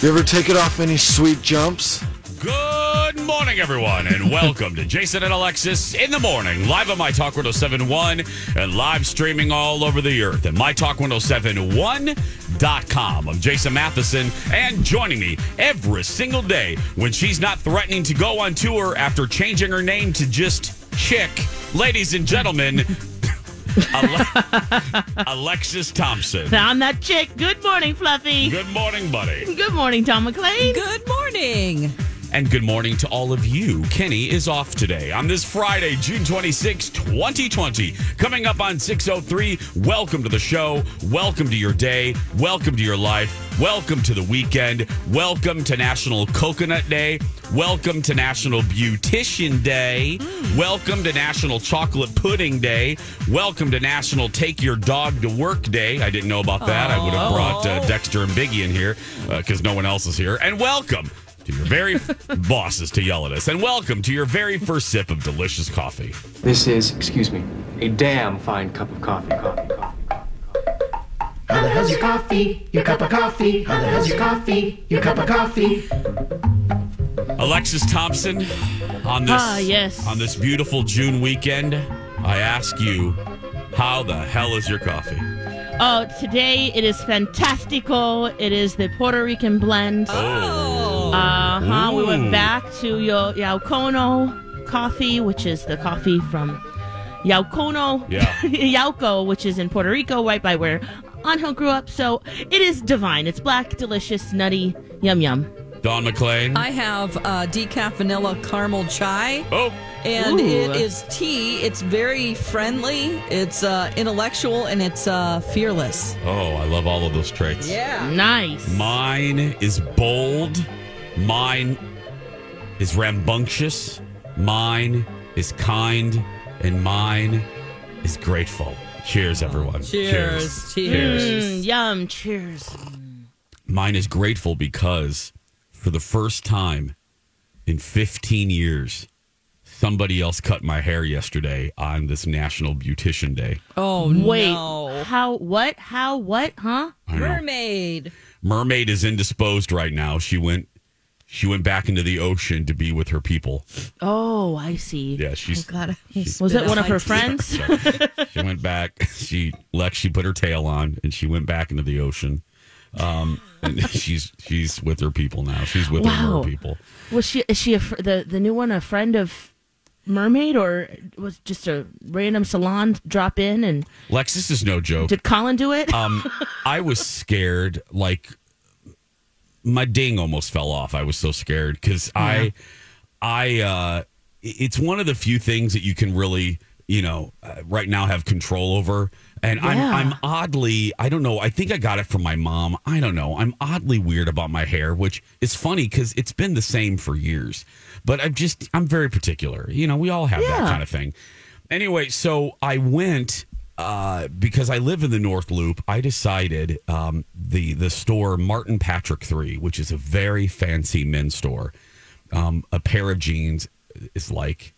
You ever take it off any sweet jumps? Good morning, everyone, and welcome to Jason and Alexis in the morning, live on My Talk 1071 and live streaming all over the earth at MyTalk1071.com. I'm Jason Matheson, and joining me every single day when she's not threatening to go on tour after changing her name to just Chick, ladies and gentlemen, Ale- Alexis Thompson. Found that chick. Good morning, Fluffy. Good morning, buddy. Good morning, Tom McLean. Good morning. And good morning to all of you. Kenny is off today on this Friday, June 26, 2020. Coming up on 603, welcome to the show. Welcome to your day. Welcome to your life. Welcome to the weekend. Welcome to National Coconut Day. Welcome to National Beautician Day. Welcome to National Chocolate Pudding Day. Welcome to National Take Your Dog to Work Day. I didn't know about that. I would have brought uh, Dexter and Biggie in here because no one else is here. And welcome to your very bosses to yell at us. And welcome to your very first sip of delicious coffee. This is, excuse me, a damn fine cup of coffee. Coffee, coffee, coffee. How the hell's your coffee? Your cup of coffee? How the hell's your coffee? Your cup of coffee? Alexis Thompson, on this Ah, yes. on this beautiful June weekend, I ask you, how the hell is your coffee? Oh, today it is fantastico. It is the Puerto Rican blend. Oh, Uh huh. We went back to Yo- Yaucono coffee, which is the coffee from Yaucono. Yeah. Yauco, which is in Puerto Rico, right by where Angel grew up. So it is divine. It's black, delicious, nutty, yum yum. Dawn McLean. I have uh, decaf vanilla caramel chai, oh, and Ooh. it is tea. It's very friendly, it's uh, intellectual, and it's uh, fearless. oh, I love all of those traits. Yeah. Nice. Mine is bold. Mine is rambunctious. Mine is kind. And mine is grateful. Cheers, everyone. Cheers. Cheers. Mm, yum. Cheers. Mine is grateful because for the first time in 15 years, somebody else cut my hair yesterday on this National Beautician Day. Oh, Wait. no. How? What? How? What? Huh? Mermaid. Mermaid is indisposed right now. She went she went back into the ocean to be with her people. Oh, I see. Yeah, she's God, Was it one of her friends? She went back. She Lex. She put her tail on and she went back into the ocean. Um, and she's she's with her people now. She's with her Wow. mer people. Was she? Is she a the the new one? A friend of Mermaid, or was just a random salon drop in? And Lex, this is no joke. did Colin do it? Um, I was scared. Like my ding almost fell off. I was so scared because I, I, uh, it's one of the few things that you can really, you know, uh, right now have control over. And I'm, I'm oddly, I don't know. I think I got it from my mom. I don't know. I'm oddly weird about my hair, which is funny because it's been the same for years. But I'm just, I'm very particular. You know, we all have that kind of thing. Anyway, so I went uh, because I live in the North Loop. I decided um, the the store Martin Patrick Three, which is a very fancy men's store. Um, a pair of jeans is like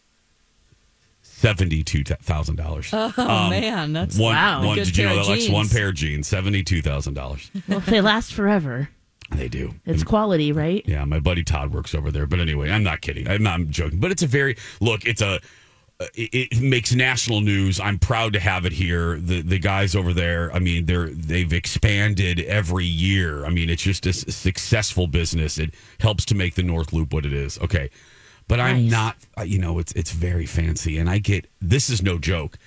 seventy two thousand dollars. Oh, man. That's One, wow. one Good did you know that of Lex? One pair of jeans, seventy two thousand dollars. well, they last forever. They do. It's And- quality, right? Yeah, my buddy Todd works over there. But anyway, I'm not kidding. I'm not I'm joking. But it's a very look. It's a it, it makes national news. I'm proud to have it here. The the guys over there, I mean, they're they've expanded every year. I mean, it's just a s- successful business. It helps to make the North Loop what it is. Okay, but I'm not. uh, You know, it's it's very fancy, and I get this is no joke.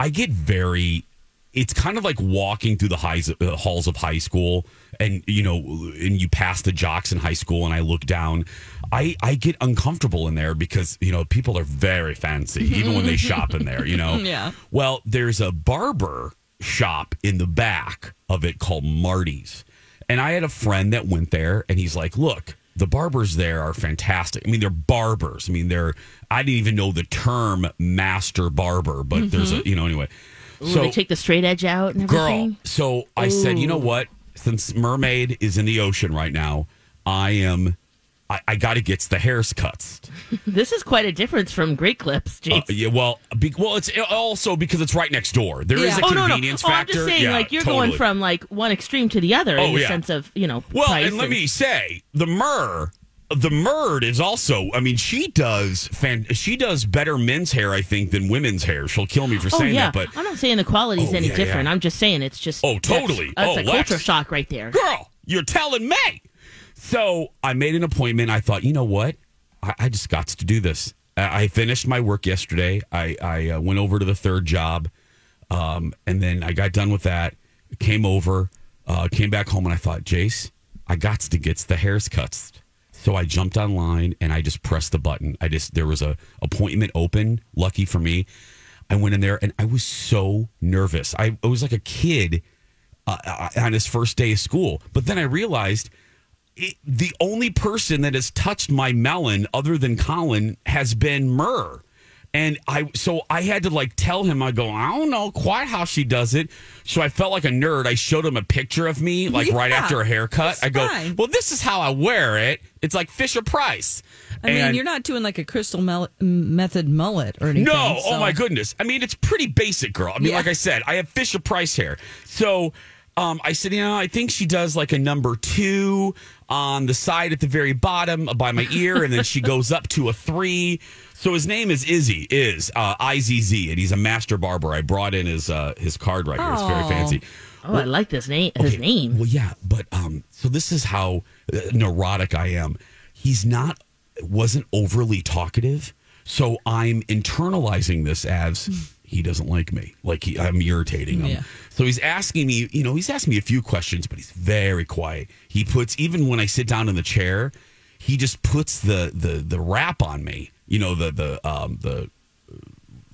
I get very. It's kind of like walking through the highs, uh, halls of high school, and you know, and you pass the jocks in high school, and I look down. I I get uncomfortable in there because you know people are very fancy, even when they shop in there. You know, Yeah. Well, there's a barber shop in the back of it called Marty's, and I had a friend that went there, and he's like, "Look, the barbers there are fantastic. I mean, they're barbers. I mean, they're I didn't even know the term master barber, but there's a you know anyway." Ooh, they take the straight edge out and everything. Girl. So I said, you know what? Since Mermaid is in the ocean right now, I am. I, I got to get the hairs cuts. This is quite a difference from Great Clips, Uh, yeah, well, be, well, it's also because it's right next door. There is Yeah. a oh no, no. convenience Oh, I'm just saying, Yeah, like you're totally. going from like one extreme to the other Oh, in the yeah. sense of you know. Well, and let me say, the Myrrh, the Myrrh is also. I mean, she does fan. She does better men's hair, I think, than women's hair. She'll kill me for Oh saying yeah, that, but I'm not saying the quality is Oh, any yeah, different. yeah. I'm just saying it's just. Oh, that's- totally. That's, Oh, a Lex. culture shock right there. girl, you're telling me. So I made an appointment. I thought, you know what? I, I just got to do this. I I finished my work yesterday. I, I uh, went over to the third job, um, and then I got done with that. Came over, uh, came back home, and I thought, Jace, I got to get the hairs cuts. So I jumped online and I just pressed the button. I just there was a appointment open. Lucky for me, I went in there and I was so nervous. I, was like a kid uh, on his first day of school. But then I realized it, the only person that has touched my melon other than Colin has been Murr. And I, so I had to like tell him, I go, I don't know quite how she does it. So I felt like a nerd. I showed him a picture of me, like right after a haircut. I go, fine. well, this is how I wear it. It's like Fisher Price. I mean, you're not doing like a crystal mel- method mullet or anything. no, so- oh my goodness. I mean, it's pretty basic, girl. I mean, Yeah. like I said, I have Fisher Price hair. So um, I said, you know, I think she does like a number two on the side at the very bottom by my ear, and then she goes up to a three. So his name is Izzy, is uh, I Z Z, and he's a master barber. I brought in his uh, his card right here. It's very Oh. fancy. Oh, I like this name. His Okay, name. Well, yeah, but um, so this is how uh, neurotic I am. He's not wasn't overly talkative, so I'm internalizing this as he doesn't like me. Like he, I'm irritating him. Yeah. So he's asking me, you know, he's asking me a few questions, but he's very quiet. He puts even when I sit down in the chair, he just puts the the the wrap on me. You know, the the um the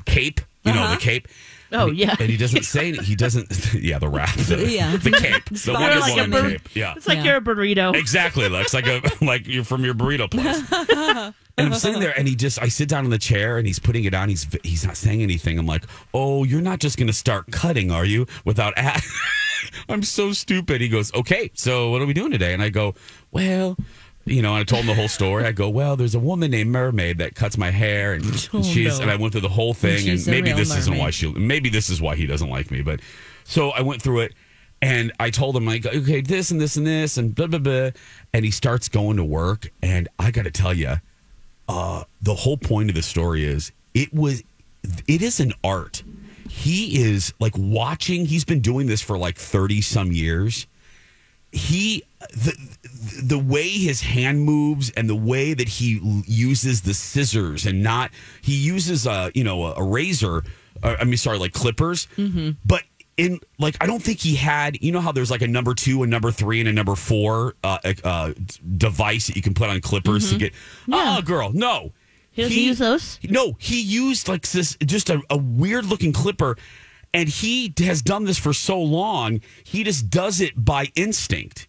cape. You know, the cape. Oh, And he- yeah. and he doesn't say he doesn't. Yeah, the wrap. The, Yeah. the cape. The Wonder like a Woman bird. cape. Yeah, It's like Yeah. you're a burrito. exactly. Lex. like a like you're from your burrito place. And I'm sitting there, and he just I sit down in the chair, and he's putting it on. He's he's not saying anything. I'm like, oh, you're not just going to start cutting, are you? Without a I'm so stupid. He goes, okay, so what are we doing today? And I go, well. You know, and I told him the whole story. I go, well, there's a woman named Mermaid that cuts my hair, and Oh, she's no. and I went through the whole thing, and she's a maybe this isn't why she, maybe this is why he doesn't like me. But so I went through it, and I told him like, okay, this and this and this and blah blah blah, and he starts going to work, and I got to tell you, uh, the whole point of the story is it was, it is an art. He is like watching. He's been doing this for like thirty some years. He the the way his hand moves and the way that he uses the scissors and not he uses a you know a, razor. Uh, I mean, sorry, like clippers, but. In like, I don't think he had. You know how there's like a number two, a number three, and a number four uh, uh, device that you can put on clippers to get. Oh, girl, no. He doesn't use those? No, he used like this just a, a weird looking clipper, and he has done this for so long. He just does it by instinct.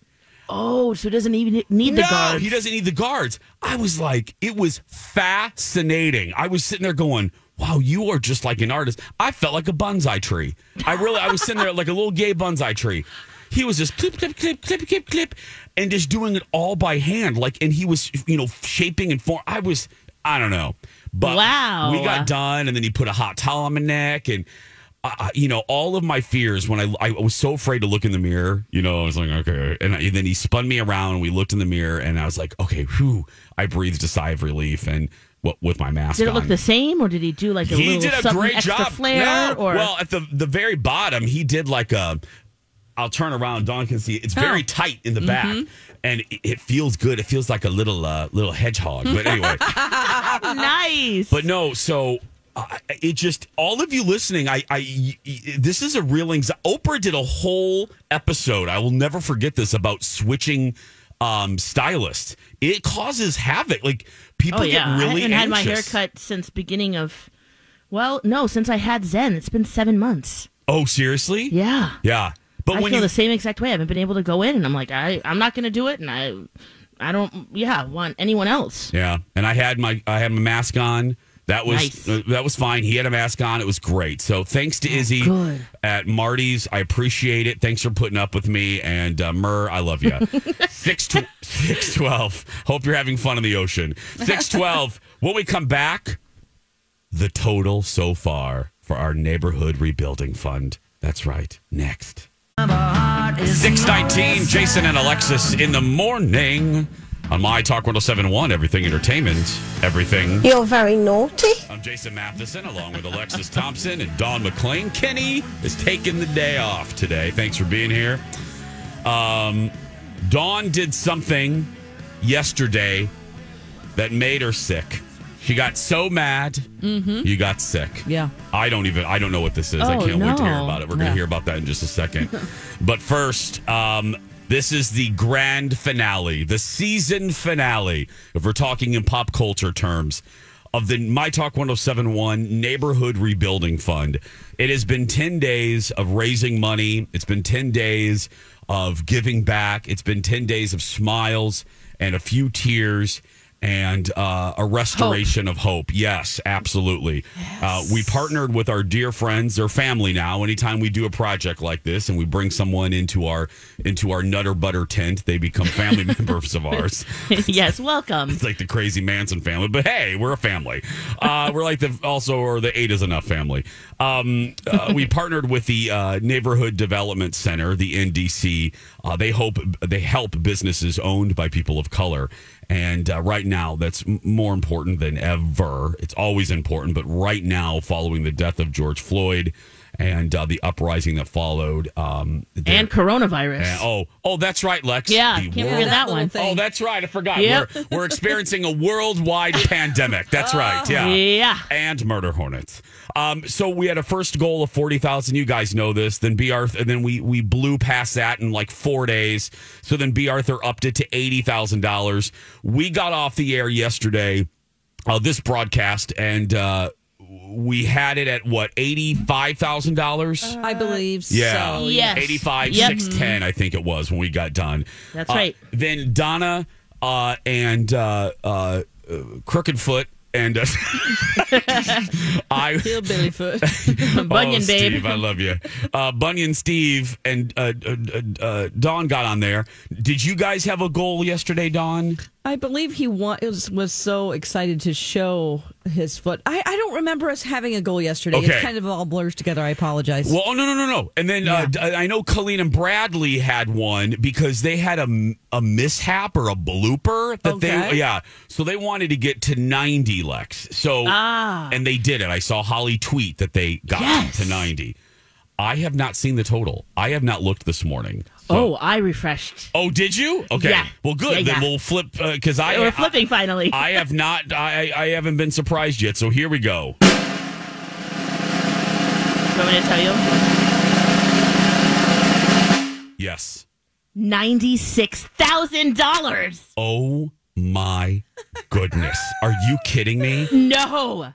Oh, so he doesn't even need the guards? no, guards. he doesn't need the guards. I was like, it was fascinating. I was sitting there going, "Wow, you are just like an artist." I felt like a bonsai tree. I really, I was sitting there like a little gay bonsai tree. He was just clip, clip, clip, clip, clip, clip, and just doing it all by hand. Like, and he was, you know, shaping and form. I was, I don't know, but Wow. we got done, and then he put a hot towel on my neck, and uh, you know, all of my fears when I I was so afraid to look in the mirror. You know, I was like, okay, and, I, and then he spun me around, and we looked in the mirror, and I was like, okay, whew. I breathed a sigh of relief, and w- with my mask. Did it look the same, or did he do like a he little did a great extra job. flair? No. Or well, at the the very bottom, he did like a. I'll turn around. Dawn can see. It's very Oh. tight in the back, Mm-hmm. and it, it feels good. It feels like a little uh, little hedgehog. But anyway, nice. but no. So uh, it just all of you listening. I, I this is a real anxiety. Oprah did a whole episode. I will never forget this about switching um stylists. It causes havoc. Like people oh yeah, get really I haven't had my haircut since beginning of. Well, no, since I had Zen, it's been seven months. Oh, seriously? Yeah. Yeah. But I when feel you the same exact way. I haven't been able to go in, and I'm like, I, I'm not going to do it, and I, I don't, yeah, want anyone else. Yeah, and I had my I had my mask on. That was Nice. uh, that was fine. He had a mask on. It was great. So thanks to Izzy Oh, good. at Marty's. I appreciate it. Thanks for putting up with me. And uh, Mur, I love you. six tw- six twelve. Hope you're having fun in the ocean. Six twelve. when we come back, the total so far for our neighborhood rebuilding fund. That's right. Next. 619, Jason and Alexis in the morning on My Talk 1071, Everything Entertainment, Everything. You're very naughty. I'm Jason Matheson along with Alexis Thompson and Dawn McClain. Kenny is taking the day off today. Thanks for being here. Um, Dawn did something yesterday that made her sick. She got so mad, you got sick. Mm-hmm. Yeah. I don't even I don't know what this is. I Oh, can't wait to hear about it. We're going to hear about that in just a second. but first, um, this is the grand finale, the season finale, if we're talking in pop culture terms, of the My Talk 1071 Neighborhood Rebuilding Fund. It has been 10 days of raising money. It's been 10 days of giving back. It's been 10 days of smiles and a few tears and uh, a restoration of hope. Yes, absolutely. Uh, we partnered with our dear friends, their family now. Anytime we do a project like this and we bring someone into our into our nutter butter tent, they become family members of ours. yes, welcome. It's like the crazy Manson family, but hey, we're a family. Uh, we're like the also or the eight is enough family. Um, uh, we partnered with the uh, Neighborhood Development Center, the NDC. Uh, they hope they help businesses owned by people of color. And uh, right now, that's more important than ever. It's always important, but right now, following the death of George Floyd and uh, the uprising that followed, um, they're- And coronavirus. and- oh, oh, that's right, Lex. Yeah, The can't world- forget that one. thing. Oh, that's right. I forgot. Yep. We're, we're experiencing a worldwide pandemic. That's right. Yeah. Yeah. And murder hornets. Um, so we had a first goal of forty thousand. You guys know this. Then B. Arthur, and then we we blew past that in like four days. So then B. Arthur upped it to eighty thousand dollars. We got off the air yesterday. Uh, this broadcast and. uh we had it at what eighty five thousand dollars. I believe Yeah. so. Yes. 85, Yep. 610, I think it was when we got done. That's Uh, right. Then Donna uh, and uh, uh, uh, Crooked Foot and uh, I. Hillbilly foot. Bunyan oh, babe. Steve, I love you. Uh, Bunyan Steve and uh, uh, uh, uh, Dawn got on there. Did you guys have a goal yesterday, Dawn? I believe he was, was so excited to show his foot. I, I don't remember us having a goal yesterday. Okay. It kind of all blurs together. I apologize. Well, oh no, no, no, no. And then uh, d- I know Colleen and Bradley had one because they had a, a mishap or a blooper that they yeah. So they wanted to get to 90 Lex. So Ah. and they did it. I saw Holly tweet that they got Yes. to 90. I have not seen the total. I have not looked this morning. So- Oh, I refreshed. Oh, did you? Okay. Yeah. Well, good. Yeah, then yeah. we'll flip uh, because I We're flipping finally. I, I have not. I I haven't been surprised yet. So here we go. Want me to tell you? Yes. Ninety-six thousand dollars. Oh my goodness. Are you kidding me? No,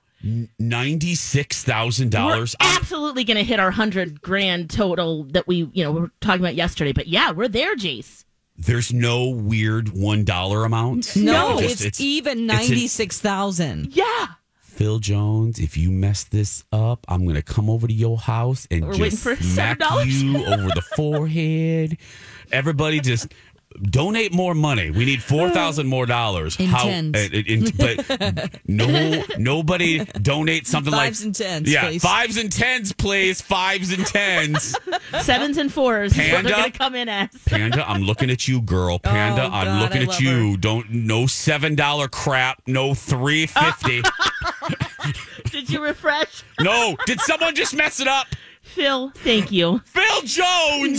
Ninety-six thousand we're dollars. absolutely going to hit our hundred grand total that we, you know, we were talking about yesterday. But yeah, we're there, Jace. There's no weird one dollar amount. no, Just- it's, even it's an- ninety six thousand. Yeah, Phil Jones, if you mess this up, I'm gonna come over to your house and We're just smack you over the forehead. Everybody just donate more money. We need four thousand more dollars. In How? tens. uh, in- but no, nobody donate something Fives like and tens, Yeah, please. fives and tens, please. Fives and tens. Sevens and fours is what Panda? they're going to come in as. Panda, I'm looking at you, girl. Panda, Oh, I'm looking I at love you. Don't no seven dollar crap. No three fifty. Did you refresh? no, did someone just mess it up? Phil, thank you. Phil Jones.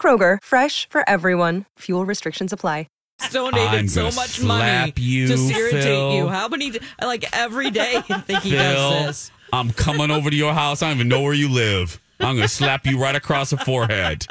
Kroger, fresh for everyone. Fuel restrictions apply. donated I'm so much money slap you, to irritate Phil. you. How many, like every day, I think he Phil, does this. I'm coming over to your house. I don't even know where you live. I'm gonna slap you right across the forehead.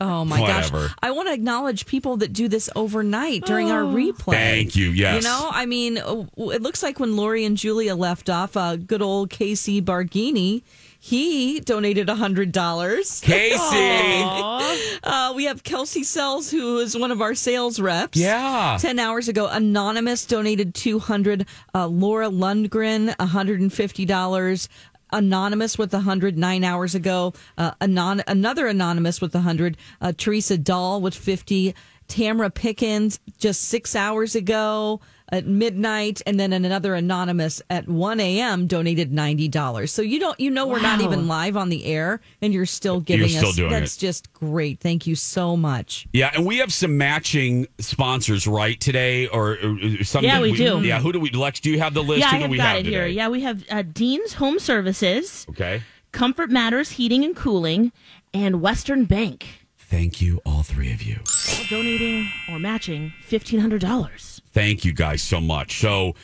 Oh my Whatever. gosh. I want to acknowledge people that do this overnight during our replay. Thank you. Yes. You know, I mean, uh, it looks like when Lori and Julia left off, uh, good old Casey Barghini, he donated $100. Casey. Uh, we have Kelsey Sells, who is one of our sales reps. Yeah. 10 hours ago, Anonymous donated 200 uh, Laura Lundgren, $150. Anonymous with 100 nine hours ago. Uh, anon- another Anonymous with 100. Uh, Teresa Dahl with 50. Tamara Pickens just six hours ago at midnight, and then another anonymous at 1 a.m. donated ninety dollars. So you don't, you know, we're not even live on the air, and you're still giving still us. doing that's it. just great. Thank you so much. Yeah, and we have some matching sponsors right today, or, or something. Yeah, we do. Yeah, who do we? Lex, do you have the list? yeah, who I do have we got have it here. Yeah, we have uh, Dean's Home Services, Okay. Comfort Matters Heating and Cooling, and Western Bank. Thank you, all three of you. all donating or matching $1,500. Thank you guys so much. So,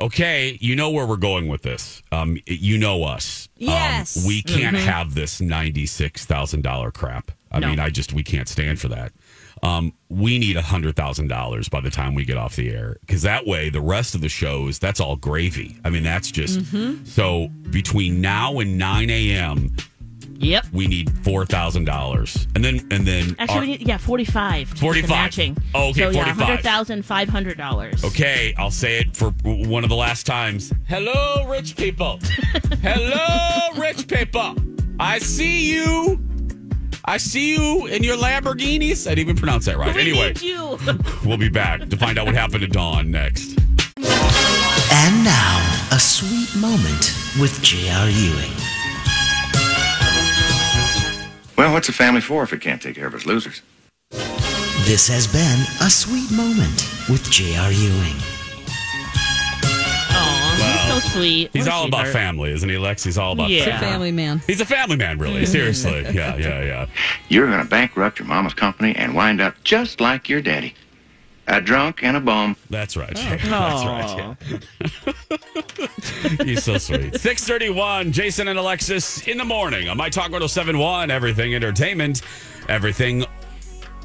okay, you know where we're going with this. Um, you know us. Um, Yes. we can't have this ninety-six thousand dollar crap. I No. mean, I just we can't stand for that. Um, we need a hundred thousand dollars by the time we get off the air because that way the rest of the shows that's all gravy. I mean, that's just so between now and nine a.m. Yep. we need four thousand dollars, and then and then Actually, our- we need, yeah, 45 to get the 45. matching. Oh, okay, so, yeah, $100,500. Okay, I'll say it for one of the last times. Hello, rich people. Hello, rich people. I see you. I see you in your Lamborghinis. I didn't even pronounce that right. We anyway, need you. we'll be back to find out what happened to Dawn next. And now, a sweet moment with J.R. Ewing. Well, what's a family for if it can't take care of its losers? This has been a sweet moment with J.R. Ewing. Aw, he's so sweet. He's What a all about sweetheart. family, isn't he, Lex? He's all about Yeah. family. Family man. He's a family man, really. Seriously. Yeah, yeah, yeah. You're going to bankrupt your mama's company and wind up just like your daddy. A drunk and a bum. That's right. That's right. yeah. He's so sweet. 631, Jason and Alexis in the morning on My Talk 1071, Everything Entertainment, Everything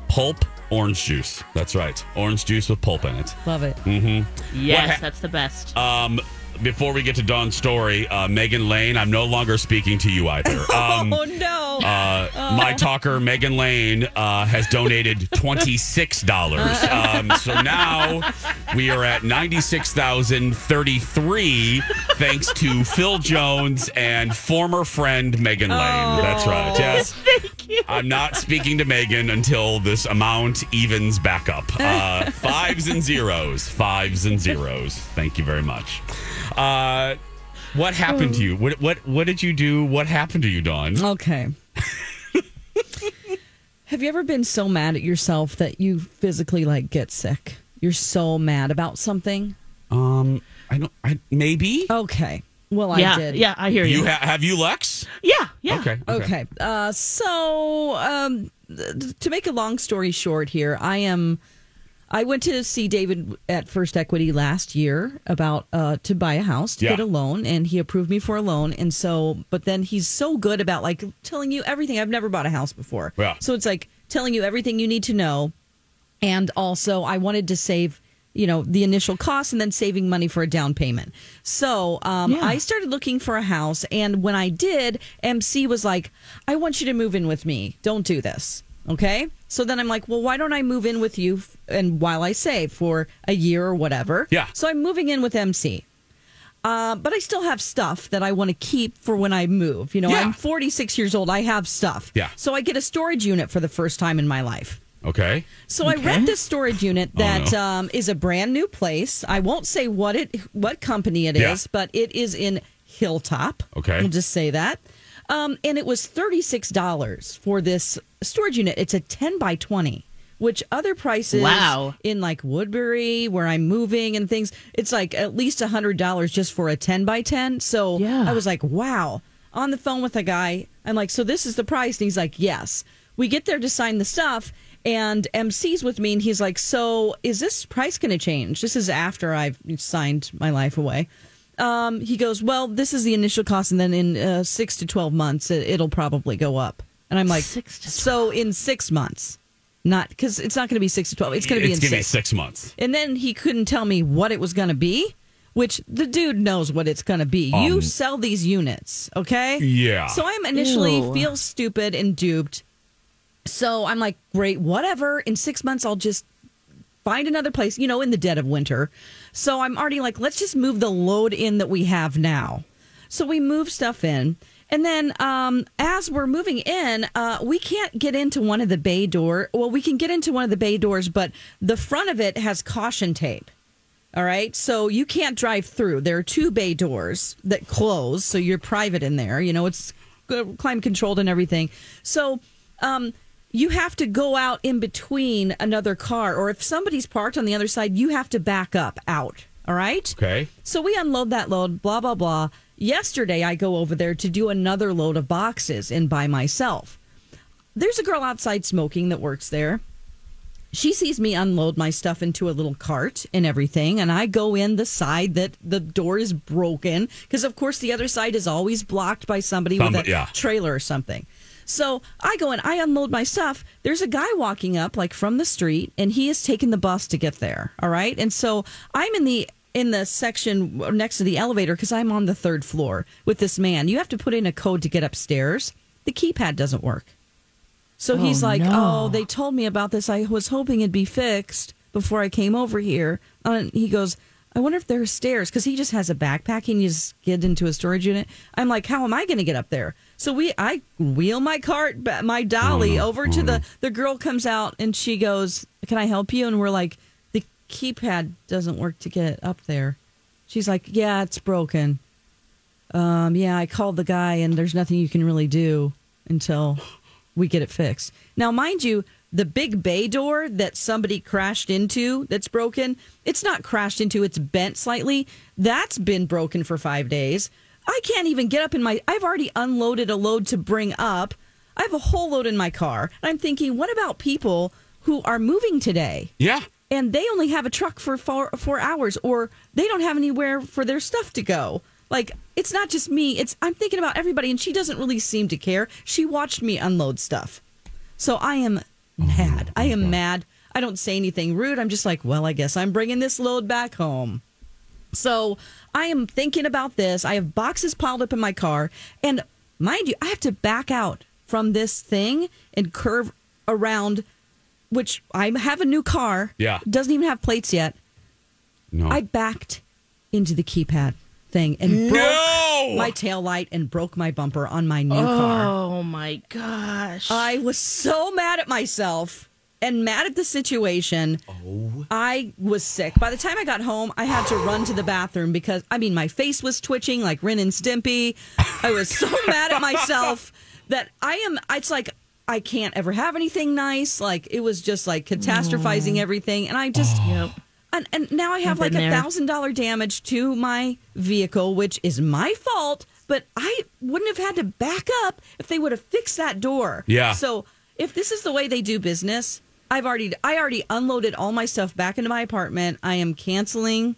Pulp Orange Juice. That's right. Orange juice with pulp in it. Love it. Mm-hmm. Yes, ha- that's the best. Um, before we get to Dawn's story, uh, Megan Lane, I'm no longer speaking to you either. Um, oh no. uh, my talker Megan Lane uh, has donated twenty six dollars. Um, so now we are at ninety six thousand thirty three, thanks to Phil Jones and former friend Megan Lane. That's right. Yes. I'm not speaking to Megan until this amount evens back up. Uh, fives and zeros. Fives and zeros. Thank you very much. Uh, what happened to you? What what what did you do? What happened to you, Dawn? Okay. Have you ever been so mad at yourself that you physically like get sick? You're so mad about something. Um, I don't. I maybe. Okay. Well, yeah, I did. yeah, I hear you. You ha- have you Lex? yeah, yeah. Okay. Okay. Uh, so, um, th- to make a long story short, here I am. I went to see David at First Equity last year about uh, to buy a house to Yeah. get a loan, and he approved me for a loan. And so, but then he's so good about like telling you everything. I've never bought a house before, Yeah. so it's like telling you everything you need to know. And also, I wanted to save, you know, the initial cost and then saving money for a down payment. So um, Yeah. I started looking for a house. And when I did, MC was like, I want you to move in with me. Don't do this. Okay. So then I'm like, well, why don't I move in with you f- and while I save for a year or whatever? Yeah. So I'm moving in with MC. Uh, but I still have stuff that I want to keep for when I move. You know, Yeah. I'm 46 years old. I have stuff. Yeah. So I get a storage unit for the first time in my life. Okay. So I rent this storage unit Oh, no. um, is a brand new place. I won't say what it what company it is, Yeah. but it is in Hilltop. Okay. We'll just say that. Um, and it was thirty six dollars for this storage unit. It's a ten by twenty, which other prices Wow. in like Woodbury, where I'm moving and things, it's like at least a hundred dollars just for a ten by ten. So Yeah. I was like, wow. On the phone with a guy, I'm like, so this is the price, and he's like, yes. We get there to sign the stuff, and MC's with me, and he's like, so is this price going to change? This is after I've signed my life away. Um, he goes, well, this is the initial cost, and then in uh, six to twelve months, it, it'll probably go up. And I'm like, Six to so in six months, not because it's not going to be six to twelve. It's going to be in gonna be six. six months. And then he couldn't tell me what it was going to be, which the dude knows what it's going to be. Um, you sell these units, okay? Yeah. So I'm initially Ew. feel stupid and duped. So I'm like, great, whatever. In six months, I'll just find another place, you know, in the dead of winter. So I'm already like, let's just move the load in that we have now. So we move stuff in. And then um, as we're moving in, uh, we can't get into one of the bay door. Well, we can get into one of the bay doors, but the front of it has caution tape. All right. So you can't drive through. There are two bay doors that close. So you're private in there. You know, it's uh, climate controlled and everything. So um, you have to go out in between another car, or if somebody's parked on the other side, you have to back up out. All right. Okay. So we unload that load, blah, blah, blah. Yesterday, I go over there to do another load of boxes and by myself. There's a girl outside smoking that works there. She sees me unload my stuff into a little cart and everything, and I go in the side that the door is broken because, of course, the other side is always blocked by somebody with a yeah. trailer or something. So I go and I unload my stuff. There's a guy walking up like from the street, and he is taking the bus to get there. All right, and so I'm in the in the section next to the elevator because I'm on the third floor with this man. You have to put in a code to get upstairs. The keypad doesn't work. So oh, he's Oh, like, no. "Oh, they told me about this. I was hoping it'd be fixed before I came over here." And he goes, "I wonder if there are stairs because he just has a backpack and you just get into a storage unit." I'm like, "How am I going to get up there?" So we, I wheel my cart, my dolly over to the the girl comes out and she goes, "Can I help you?" And we're like, "The keypad doesn't work to get up there." She's like, "Yeah, it's broken." Um, yeah, I called the guy and there's nothing you can really do until we get it fixed. Now, mind you, the big bay door that somebody crashed into that's broken, it's not crashed into, it's bent slightly. That's been broken for five days. I can't even get up in my, I've already unloaded a load to bring up. I have a whole load in my car. And I'm thinking, what about people who are moving today? Yeah. and they only have a truck for four, four hours or they don't have anywhere for their stuff to go like it's not just me it's i'm thinking about everybody and she doesn't really seem to care she watched me unload stuff so i am Mm-hmm. mad i am mad i don't say anything rude i'm just like well i guess i'm bringing this load back home so I am thinking about this. I have boxes piled up in my car. And mind you, I have to back out from this thing and curve around, which I have a new car. Yeah. Doesn't even have plates yet. No. I backed into the keypad thing and broke No! My tail light and broke my bumper on my new car. Oh my gosh. I was so mad at myself and mad at the situation. Oh. I was sick. By the time I got home, I had to run to the bathroom because, I mean, my face was twitching like Ren and Stimpy. I was so mad at myself that I am, it's like, I can't ever have anything nice. Like it was just like catastrophizing mm. everything, and I just Yep. And, and now I have I've like a thousand dollar damage to my vehicle, which is my fault. But I wouldn't have had to back up if they would have fixed that door. Yeah. So if this is the way they do business, I've already I already unloaded all my stuff back into my apartment. I am canceling,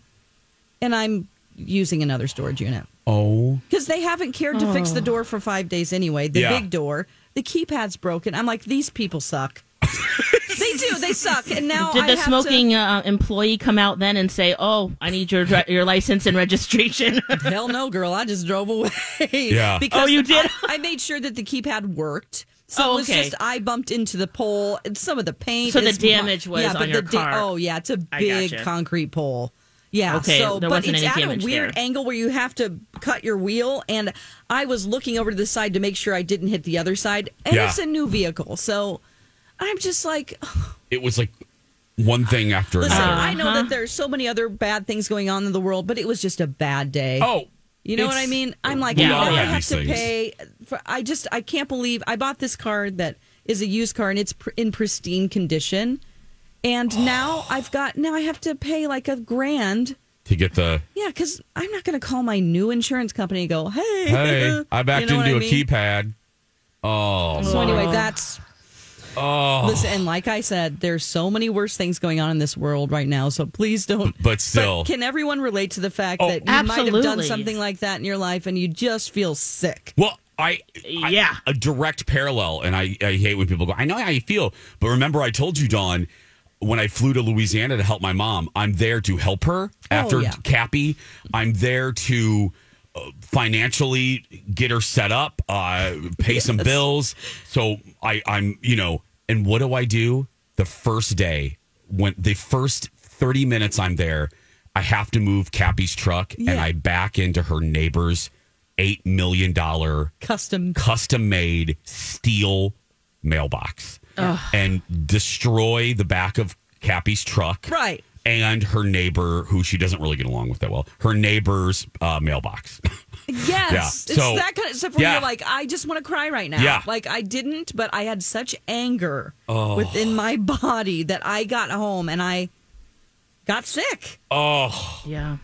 and I'm using another storage unit Oh. because they haven't cared to fix the door for five days anyway. The Yeah. big door, the keypad's broken. I'm like, these people suck. They do. They suck. And now Did I the have smoking uh, employee come out then and say, "Oh, I need your your license and registration"? Hell no, girl. I just drove away. Yeah. Because Oh, you did? I, I made sure that the keypad worked. So Oh, it was just I bumped into the pole. and Some of the paint. So the is- damage was yeah, on but your the da- car. oh yeah, it's a big gotcha. concrete pole. Yeah. Okay, So, there but wasn't it's any at a weird there. angle where you have to cut your wheel, and I was looking over to the side to make sure I didn't hit the other side, and Yeah. it's a new vehicle, so I'm just like, It was like one thing after listen, another. I know Uh-huh. that there's so many other bad things going on in the world, but it was just a bad day. Oh. You know what I mean? I'm like, We now I have have to things. pay. For, I just, I can't believe I bought this car that is a used car and it's pr- in pristine condition, and now I've got now I have to pay like a grand. To get the Yeah, because I'm not going to call my new insurance company and go, "Hey, hey, I backed You know into I a mean? keypad. Oh, So anyway, that's oh. listen. And like I said, there's so many worse things going on in this world right now. So please don't. But still. can everyone relate to the fact Oh. that you might have done something like that in your life and you just feel sick? Well, I, I- Yeah. a direct parallel, and I, I hate when people go. I know how you feel, but remember, I told you, Dawn, when I flew to Louisiana to help my mom, I'm there to help her oh, after Oh, yeah. Cappy. I'm there to financially get her set up, uh, pay some bills. So I, I'm, you know, and what do I do the first day when the first 30 minutes I'm there? I have to move Cappy's truck and I back into her neighbor's $8 million Custom. custom made steel mailbox and destroy the back of Cappy's truck. Right. And her neighbor, who she doesn't really get along with that well, her neighbor's uh, mailbox. Yes. Yeah. It's So- that kind of stuff where yeah. you're like, I just want to cry right now. Yeah. Like I didn't, but I had such anger Oh. within my body that I got home and I got sick. oh, yeah.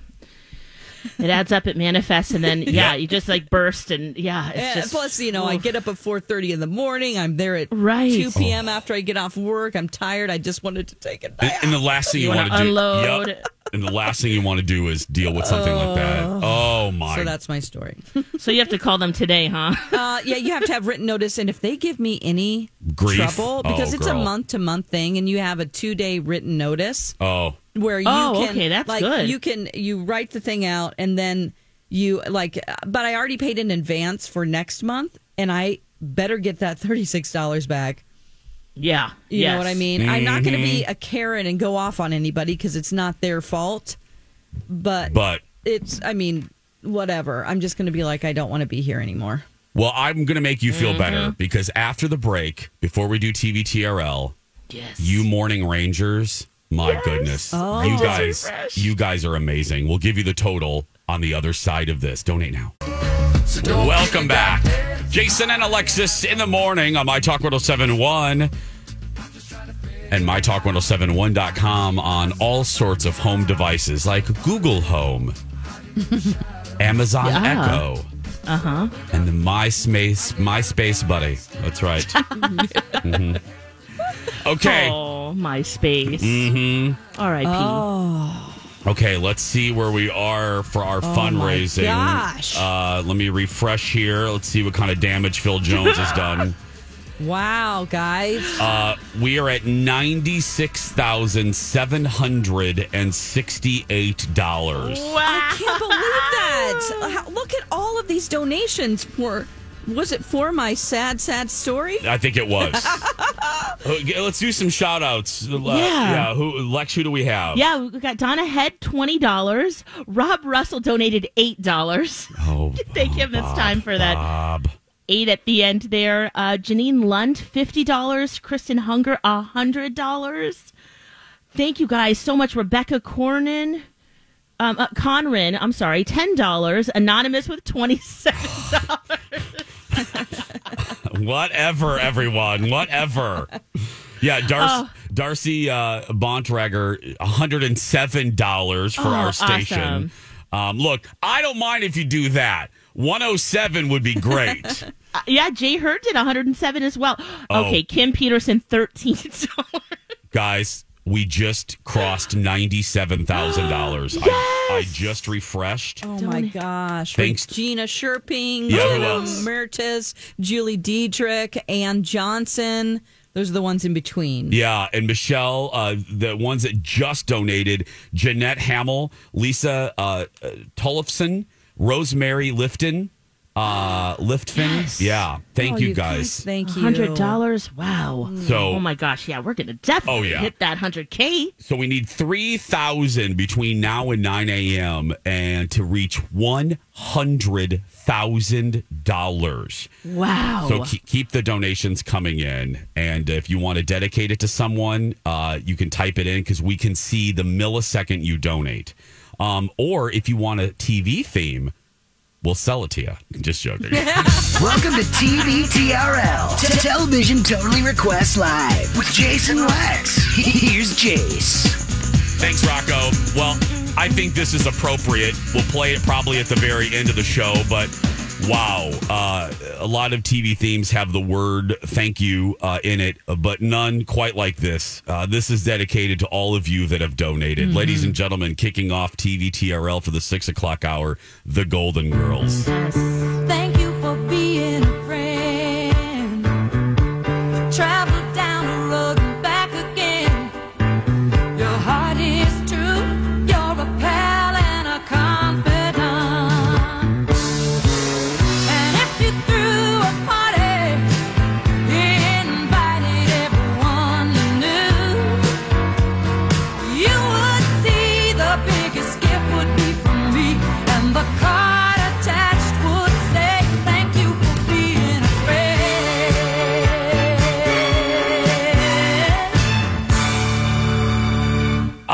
It adds up, it manifests, and then yeah, Yeah. you just like burst, and yeah, it's just plus, you know, I get up at four thirty in the morning. I'm there at Right. two p.m. after I get off work. I'm tired. I just wanted to take a and, nap. and the last thing you, You want wanna to do, unload. Yep. and the last thing you want to do is deal with something like that. Oh my! So that's my story. So you have to call them today, huh? Uh, yeah, you have to have written notice, and if they give me any Grief? trouble, because Oh, it's girl. a month to month thing, and you have a two day written notice. oh, where you Oh, can okay, that's like good. you can you write the thing out and then you like but I already paid in advance for next month and I better get that $36 back. Yeah, You know what I mean? I'm not going to be Mm-hmm. a Karen and go off on anybody cuz it's not their fault. But but it's I mean whatever. I'm just going to be like I don't want to be here anymore. well, I'm going to make you feel Mm-hmm. better because after the break, before we do TV TRL, Yes. you morning rangers my goodness. Oh. you guys you guys are amazing. We'll give you the total on the other side of this. Donate now. Welcome back. jason and alexis in the morning on my talk 1071 and mytalk1071.com on all sorts of home devices like google home amazon Yeah. echo Uh-huh. and the myspace myspace buddy. That's right. Mhm. Okay Oh, MySpace. Mm-hmm. R.I.P. Oh. Okay, let's see where we are for our fundraising. gosh. Uh, let me refresh here. Let's see what kind of damage Phil Jones has done. Wow, guys. Uh, we are at ninety-six thousand seven hundred and sixty-eight dollars. Wow. I can't believe that. Look at all of these donations for was it for my sad sad story? I think it was. Uh, g- let's do some shout outs. Uh, Yeah. yeah. Who, Lex, who do we have? Yeah, we got Donna Head twenty dollars. Rob Russell donated eight dollars. Oh, Thank him this time for that Bob. eight at the end there. Uh, Janine Lund fifty dollars. Kristen Hunger hundred dollars. Thank you guys so much, Rebecca Cornyn. Um, uh, Conran, I'm sorry, ten dollars. Anonymous with twenty seven dollars. Whatever, everyone. Whatever. Yeah, Darcy, Oh. Darcy uh, Bontrager, $107 for Oh, our station. awesome. Um, look, I don't mind if you do that. 107 would be great. Uh, yeah, Jay Hurd did 107 as well. Oh. Okay, Kim Peterson, $13. Guys, we just crossed $97,000. I, I just refreshed. Oh my gosh. Thanks. Gina Sherping, Yeah, who Jenna? Mertes, Julie Diedrich, Ann Johnson. Those are the ones in between. Yeah, and Michelle, uh, the ones that just donated Jeanette Hamill, Lisa uh, uh, Tollefson, Rosemary Lifton, uh, Liftfin. Yeah, thank Oh, you, you guys. guys, thank you. $100. Wow. So- oh my gosh. Yeah, we're going to definitely Oh, yeah. hit that 100K. So we need 3,000 between now and 9 a.m. and to reach $100,000. Wow. So keep, keep the donations coming in. And if you want to dedicate it to someone, uh, you can type it in because we can see the millisecond you donate. Um, or if you want a TV theme, we'll sell it to you. Just joking. Welcome to TVTRL, T- Television Totally Request Live with Jason Lex. Here's Jace. Thanks, Rocco. Well, I think this is appropriate. We'll play it probably at the very end of the show, but wow. Uh, a lot of TV themes have the word thank you uh, in it, but none quite like this. Uh, this is dedicated to all of you that have donated. Ladies and gentlemen, kicking off TV TRL for the six o'clock hour, The Golden Girls. Thank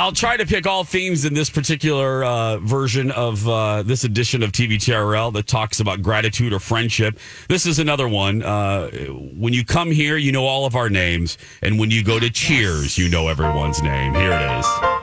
I'll try to pick all themes in this particular uh, version of uh, this edition of TVTRL that talks about gratitude or friendship. This is another one. Uh, when you come here, you know all of our names. And when you go to Cheers, you know everyone's name. Here it is.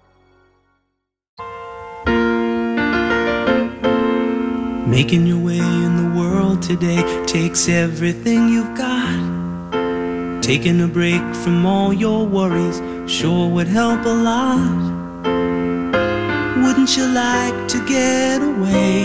Making your way in the world today takes everything you've got. Taking a break from all your worries sure would help a lot. Wouldn't you like to get away?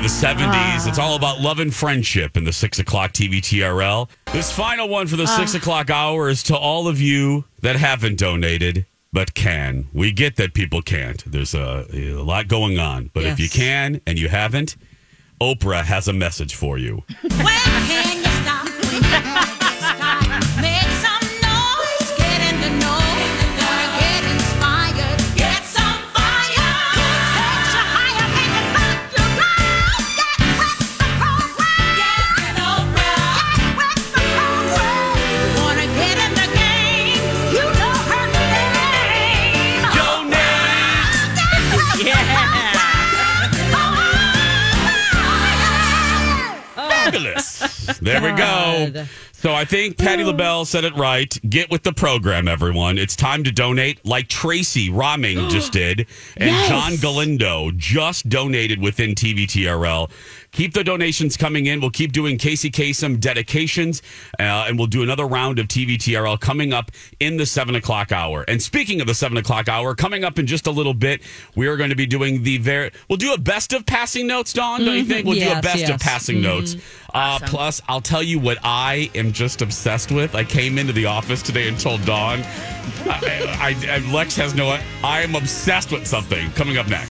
The 70s. It's all about love and friendship in the 6 o'clock TV TRL. This final one for the 6 o'clock hour is to all of you that haven't donated but can. We get that people can't. There's a, a lot going on. But if you can and you haven't, Oprah has a message for you. think Patti LaBelle said it right. Get with the program, everyone. It's time to donate like Tracy Raming just did. And Yes. John Galindo just donated within TVTRL. Keep the donations coming in. We'll keep doing Casey Kasem dedications, uh, and we'll do another round of TVTRL coming up in the seven o'clock hour. And speaking of the seven o'clock hour, coming up in just a little bit, we are going to be doing the very. We'll do a best of passing notes, Dawn. Don't you think? We'll do a Yes, best of yes. passing notes. Uh, plus, I'll tell you what I am just obsessed with. I came into the office today and told Dawn, I, I, I, Lex has no. I am obsessed with something. Coming up next.